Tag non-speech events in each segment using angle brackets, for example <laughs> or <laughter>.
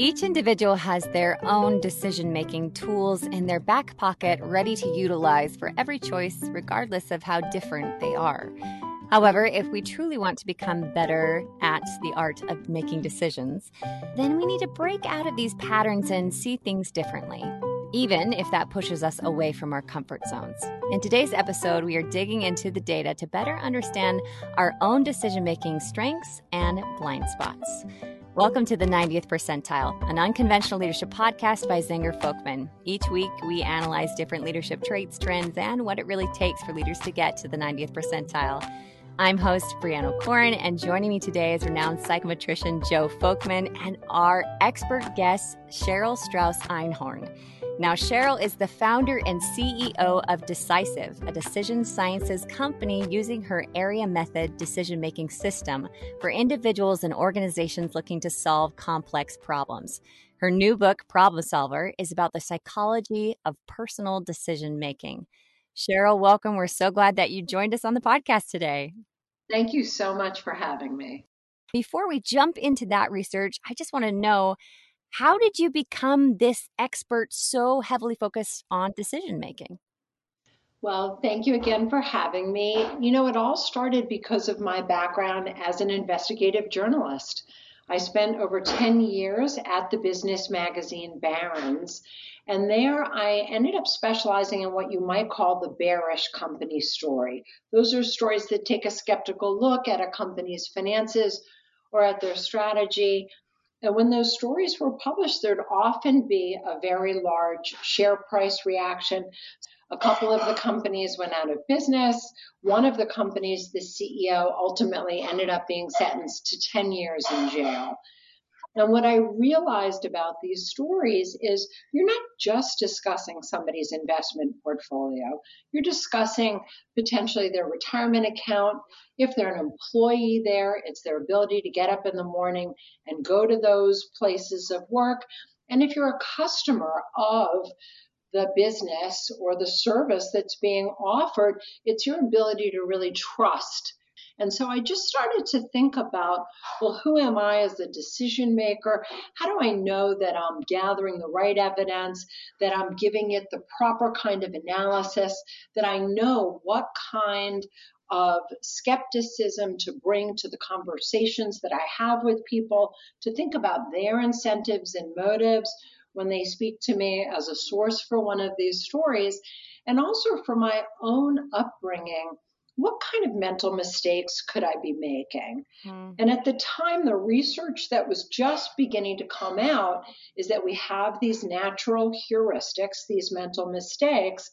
Each individual has their own decision making tools in their back pocket ready to utilize for every choice, regardless of how different they are. However, if we truly want to become better at the art of making decisions, then we need to break out of these patterns and see things differently, even if that pushes us away from our comfort zones. In today's episode, we are digging into the data to better understand our own decision making strengths and blind spots. Welcome to the 90th Percentile, an unconventional leadership podcast by Zenger Folkman. Each week, we analyze different leadership traits, trends, and what it really takes for leaders to get to the 90th percentile. I'm host Brianna Corin, and joining me today is renowned psychometrician Joe Folkman and our expert guest, Cheryl Strauss Einhorn. Now, Cheryl is the founder and CEO of Decisive, a decision sciences company using her area method decision making system for individuals and organizations looking to solve complex problems. Her new book, Problem Solver, is about the psychology of personal decision making. Cheryl, welcome. We're so glad that you joined us on the podcast today. Thank you so much for having me. Before we jump into that research, I just want to know how did you become this expert so heavily focused on decision making? Well, thank you again for having me. You know, it all started because of my background as an investigative journalist. I spent over 10 years at the business magazine Barron's, and there I ended up specializing in what you might call the bearish company story. Those are stories that take a skeptical look at a company's finances or at their strategy. And when those stories were published, there'd often be a very large share price reaction. A couple of the companies went out of business. One of the companies, the CEO, ultimately ended up being sentenced to 10 years in jail. And what I realized about these stories is you're not just discussing somebody's investment portfolio, you're discussing potentially their retirement account. If they're an employee there, it's their ability to get up in the morning and go to those places of work. And if you're a customer of the business or the service that's being offered, it's your ability to really trust. And so I just started to think about, well, who am I as a decision maker? How do I know that I'm gathering the right evidence, that I'm giving it the proper kind of analysis, that I know what kind of skepticism to bring to the conversations that I have with people, to think about their incentives and motives when they speak to me as a source for one of these stories, and also for my own upbringing. What kind of mental mistakes could I be making? Mm. And at the time, the research that was just beginning to come out is that we have these natural heuristics, these mental mistakes.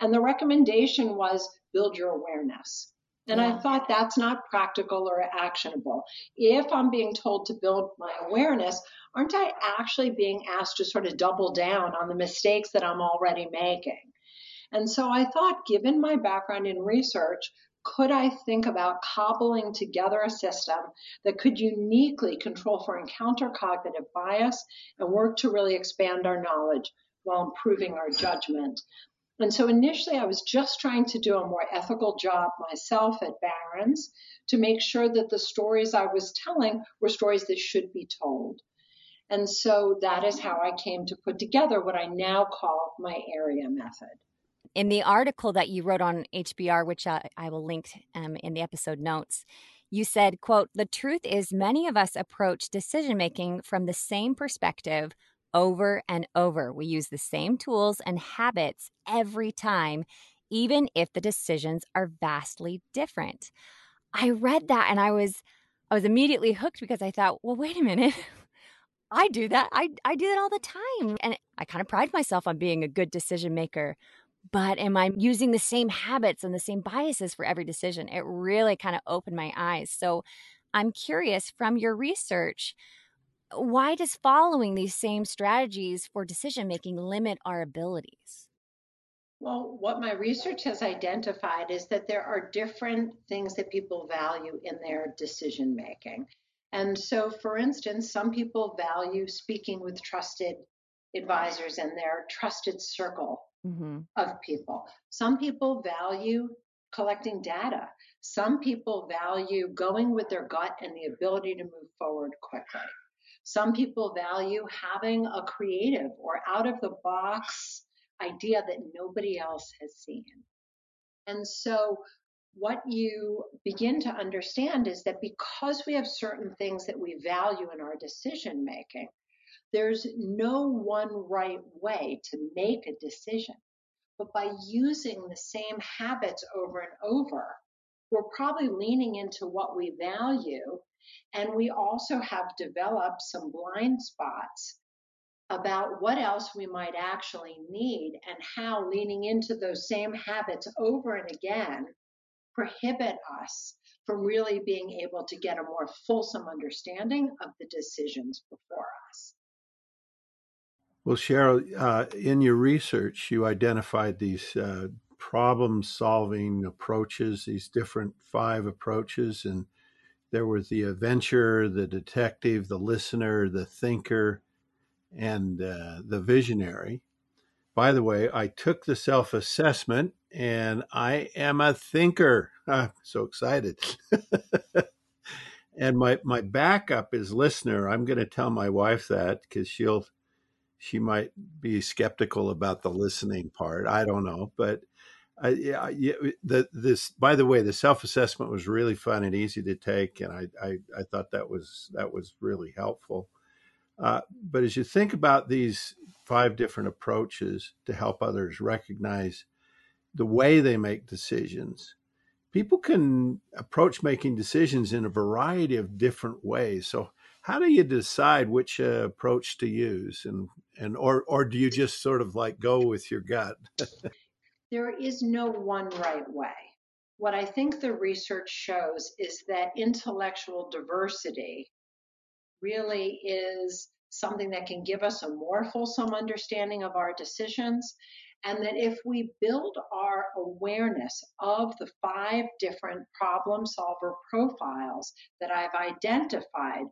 And the recommendation was build your awareness. And yeah. I thought that's not practical or actionable. If I'm being told to build my awareness, aren't I actually being asked to sort of double down on the mistakes that I'm already making? And so I thought, given my background in research, could I think about cobbling together a system that could uniquely control for encounter cognitive bias and work to really expand our knowledge while improving our judgment? And so initially, I was just trying to do a more ethical job myself at Barron's to make sure that the stories I was telling were stories that should be told. And so that is how I came to put together what I now call my area method. In the article that you wrote on HBR, which I, I will link um, in the episode notes, you said, quote, the truth is many of us approach decision making from the same perspective over and over. We use the same tools and habits every time, even if the decisions are vastly different. I read that and I was I was immediately hooked because I thought, well, wait a minute. <laughs> I do that. I I do that all the time. And I kind of pride myself on being a good decision maker. But am I using the same habits and the same biases for every decision? It really kind of opened my eyes. So I'm curious from your research, why does following these same strategies for decision making limit our abilities? Well, what my research has identified is that there are different things that people value in their decision making. And so, for instance, some people value speaking with trusted advisors and their trusted circle mm-hmm. of people. Some people value collecting data. Some people value going with their gut and the ability to move forward quickly. Some people value having a creative or out of the box idea that nobody else has seen. And so what you begin to understand is that because we have certain things that we value in our decision making, there's no one right way to make a decision. But by using the same habits over and over, we're probably leaning into what we value and we also have developed some blind spots about what else we might actually need and how leaning into those same habits over and again prohibit us from really being able to get a more fulsome understanding of the decisions before us. Well, Cheryl, uh, in your research, you identified these uh, problem solving approaches, these different five approaches, and there was the adventurer, the detective, the listener, the thinker, and uh, the visionary. By the way, I took the self assessment and I am a thinker. <laughs> I'm so excited. <laughs> and my, my backup is listener. I'm going to tell my wife that because she'll, she might be skeptical about the listening part. I don't know, but I, yeah, yeah, the, this, by the way, the self-assessment was really fun and easy to take. And I, I, I thought that was, that was really helpful. Uh, but as you think about these five different approaches to help others recognize the way they make decisions, people can approach making decisions in a variety of different ways. So how do you decide which uh, approach to use and, and, or, or do you just sort of like go with your gut? <laughs> there is no one right way. What I think the research shows is that intellectual diversity really is something that can give us a more fulsome understanding of our decisions. And that if we build our awareness of the five different problem solver profiles that I've identified,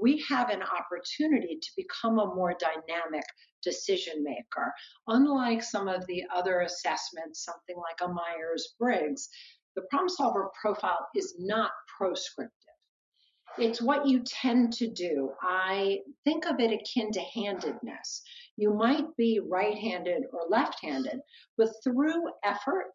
we have an opportunity to become a more dynamic decision maker. Unlike some of the other assessments, something like a Myers Briggs, the problem solver profile is not proscriptive. It's what you tend to do. I think of it akin to handedness. You might be right handed or left handed, but through effort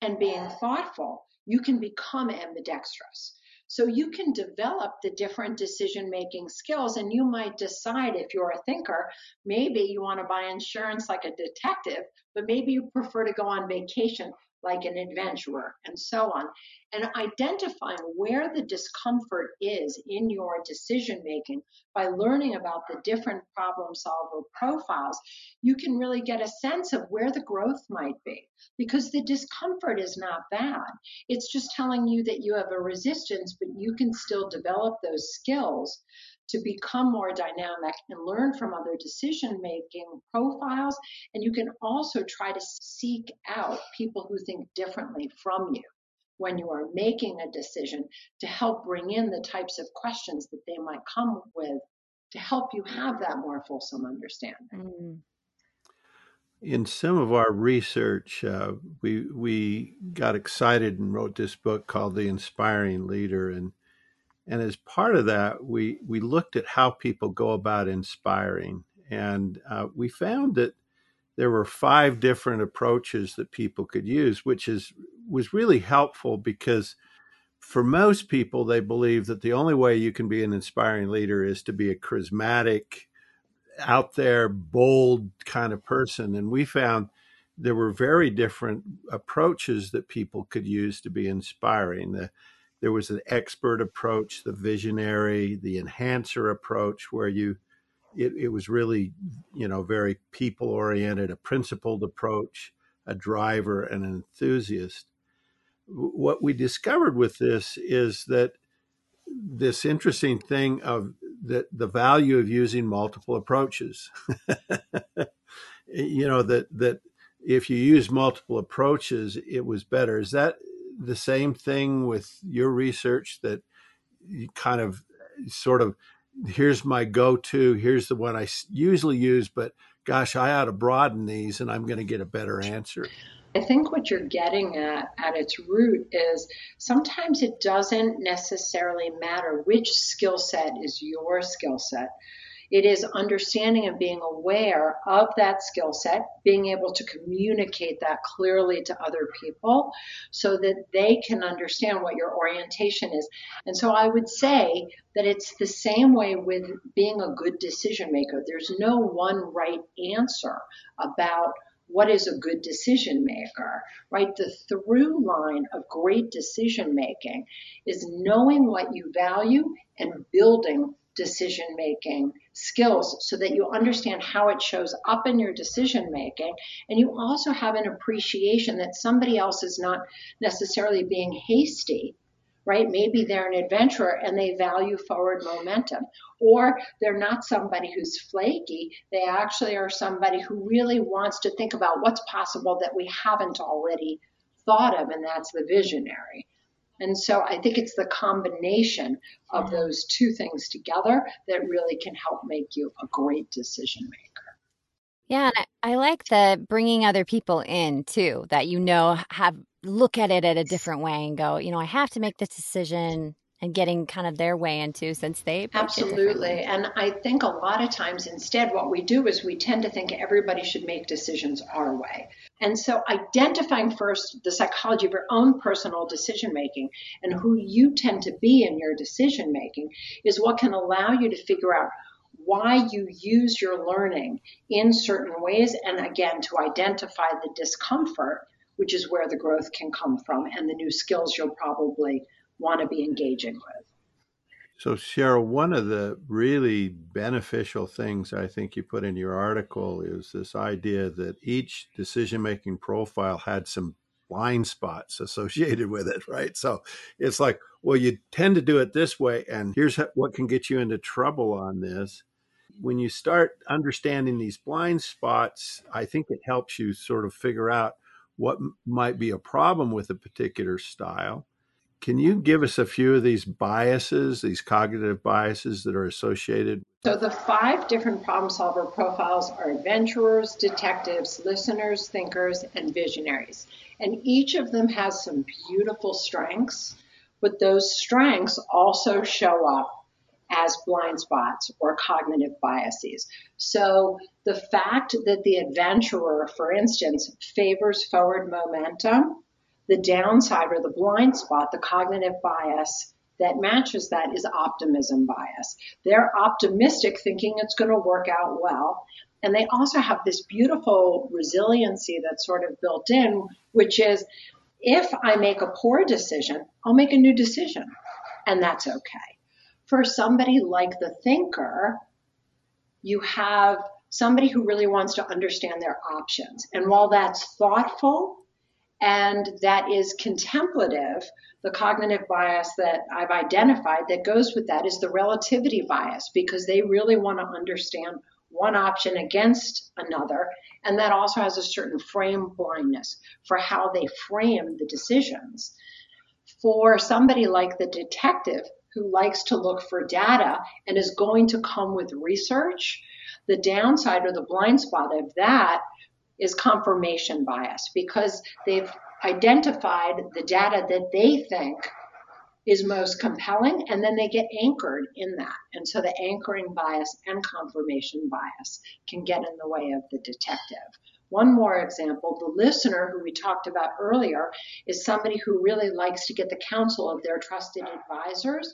and being thoughtful, you can become ambidextrous. So you can develop the different decision making skills and you might decide if you're a thinker, maybe you want to buy insurance like a detective, but maybe you prefer to go on vacation like an adventurer and so on. And identifying where the discomfort is in your decision making by learning about the different problem solver profiles, you can really get a sense of where the growth might be because the discomfort is not bad. It's just telling you that you have a resistance, but you can still develop those skills to become more dynamic and learn from other decision making profiles. And you can also try to seek out people who think differently from you when you are making a decision to help bring in the types of questions that they might come with to help you have that more fulsome understanding. Mm. In some of our research, uh, we we got excited and wrote this book called The Inspiring Leader, and and as part of that, we, we looked at how people go about inspiring. And uh, we found that there were five different approaches that people could use, which is was really helpful because for most people, they believe that the only way you can be an inspiring leader is to be a charismatic, out there, bold kind of person. And we found there were very different approaches that people could use to be inspiring. The there was an expert approach, the visionary, the enhancer approach, where you it, it was really you know very people oriented, a principled approach, a driver, and an enthusiast. What we discovered with this is that this interesting thing of that the value of using multiple approaches. <laughs> you know that that if you use multiple approaches, it was better. Is that the same thing with your research that you kind of sort of here's my go-to here's the one i usually use but gosh i ought to broaden these and i'm going to get a better answer I think what you're getting at at its root is sometimes it doesn't necessarily matter which skill set is your skill set. It is understanding and being aware of that skill set, being able to communicate that clearly to other people so that they can understand what your orientation is. And so I would say that it's the same way with being a good decision maker. There's no one right answer about what is a good decision maker, right? The through line of great decision making is knowing what you value and building decision making skills so that you understand how it shows up in your decision making. And you also have an appreciation that somebody else is not necessarily being hasty right? Maybe they're an adventurer and they value forward momentum. Or they're not somebody who's flaky. They actually are somebody who really wants to think about what's possible that we haven't already thought of, and that's the visionary. And so I think it's the combination of those two things together that really can help make you a great decision maker. Yeah, and I, I like the bringing other people in too, that you know have look at it at a different way and go, you know, I have to make this decision and getting kind of their way into since they absolutely. And i think a lot of times instead what we do is we tend to think everybody should make decisions our way. And so identifying first the psychology of your own personal decision making and who you tend to be in your decision making is what can allow you to figure out why you use your learning in certain ways and again to identify the discomfort which is where the growth can come from and the new skills you'll probably want to be engaging with. So, Cheryl, one of the really beneficial things I think you put in your article is this idea that each decision making profile had some blind spots associated with it, right? So it's like, well, you tend to do it this way, and here's what can get you into trouble on this. When you start understanding these blind spots, I think it helps you sort of figure out what might be a problem with a particular style. Can you give us a few of these biases, these cognitive biases that are associated? So, the five different problem solver profiles are adventurers, detectives, listeners, thinkers, and visionaries. And each of them has some beautiful strengths, but those strengths also show up as blind spots or cognitive biases. So the fact that the adventurer, for instance, favors forward momentum, the downside or the blind spot, the cognitive bias that matches that is optimism bias. They're optimistic thinking it's going to work out well. And they also have this beautiful resiliency that's sort of built in, which is if I make a poor decision, I'll make a new decision. And that's okay for somebody like the thinker, you have somebody who really wants to understand their options. And while that's thoughtful and that is contemplative, the cognitive bias that I've identified that goes with that is the relativity bias because they really want to understand one option against another. And that also has a certain frame blindness for how they frame the decisions. For somebody like the detective, who likes to look for data and is going to come with research, the downside or the blind spot of that is confirmation bias because they've identified the data that they think is most compelling and then they get anchored in that. And so the anchoring bias and confirmation bias can get in the way of the detective. One more example, the listener who we talked about earlier is somebody who really likes to get the counsel of their trusted advisors.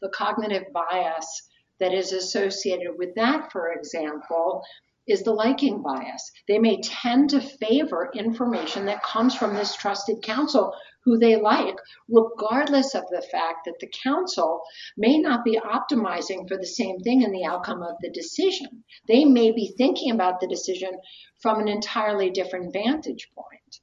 The cognitive bias that is associated with that, for example, is the liking bias. They may tend to favor information that comes from this trusted counsel who they like, regardless of the fact that the counsel may not be optimizing for the same thing in the outcome of the decision. They may be thinking about the decision from an entirely different vantage point.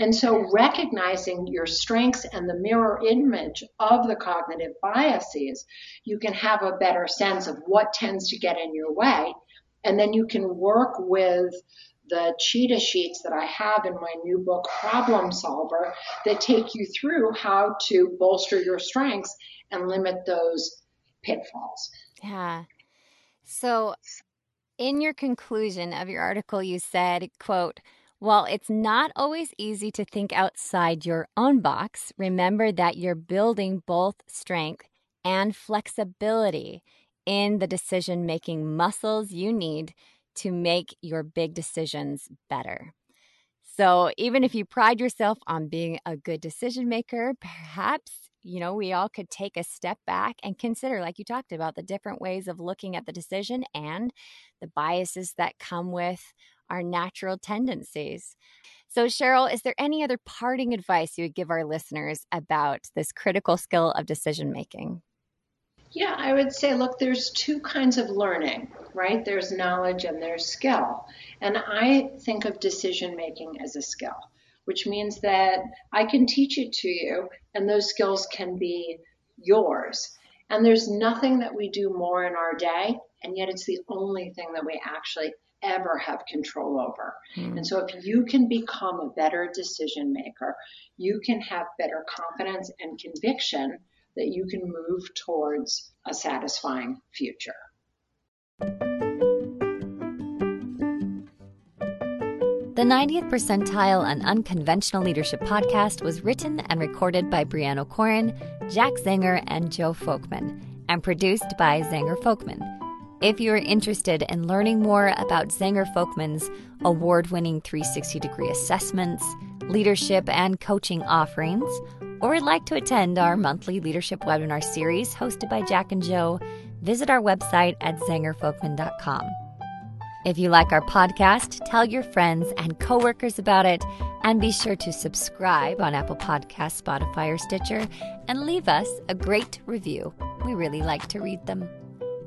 And so recognizing your strengths and the mirror image of the cognitive biases, you can have a better sense of what tends to get in your way. And then you can work with the cheetah sheets that I have in my new book, Problem Solver, that take you through how to bolster your strengths and limit those pitfalls. Yeah. So, in your conclusion of your article, you said, quote, While it's not always easy to think outside your own box, remember that you're building both strength and flexibility in the decision making muscles you need to make your big decisions better. So, even if you pride yourself on being a good decision maker, perhaps you know, we all could take a step back and consider, like you talked about, the different ways of looking at the decision and the biases that come with our natural tendencies. So, Cheryl, is there any other parting advice you would give our listeners about this critical skill of decision making? Yeah, I would say, look, there's two kinds of learning, right? There's knowledge and there's skill. And I think of decision making as a skill, which means that I can teach it to you and those skills can be yours. And there's nothing that we do more in our day, and yet it's the only thing that we actually ever have control over. Mm. And so if you can become a better decision maker, you can have better confidence and conviction that you can move towards a satisfying future. The 90th Percentile and Unconventional Leadership podcast was written and recorded by Brianna O'Corin, Jack Zenger, and Joe Folkman, and produced by Zenger Folkman. If you're interested in learning more about Zenger Folkman's award winning 360 degree assessments, leadership, and coaching offerings, or would like to attend our monthly leadership webinar series hosted by Jack and Joe, visit our website at zengerfolkman.com. If you like our podcast, tell your friends and coworkers about it, and be sure to subscribe on Apple Podcasts, Spotify, or Stitcher, and leave us a great review. We really like to read them.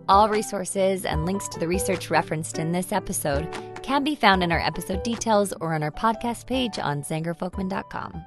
All resources and links to the research referenced in this episode can be found in our episode details or on our podcast page on zengerfolkman.com.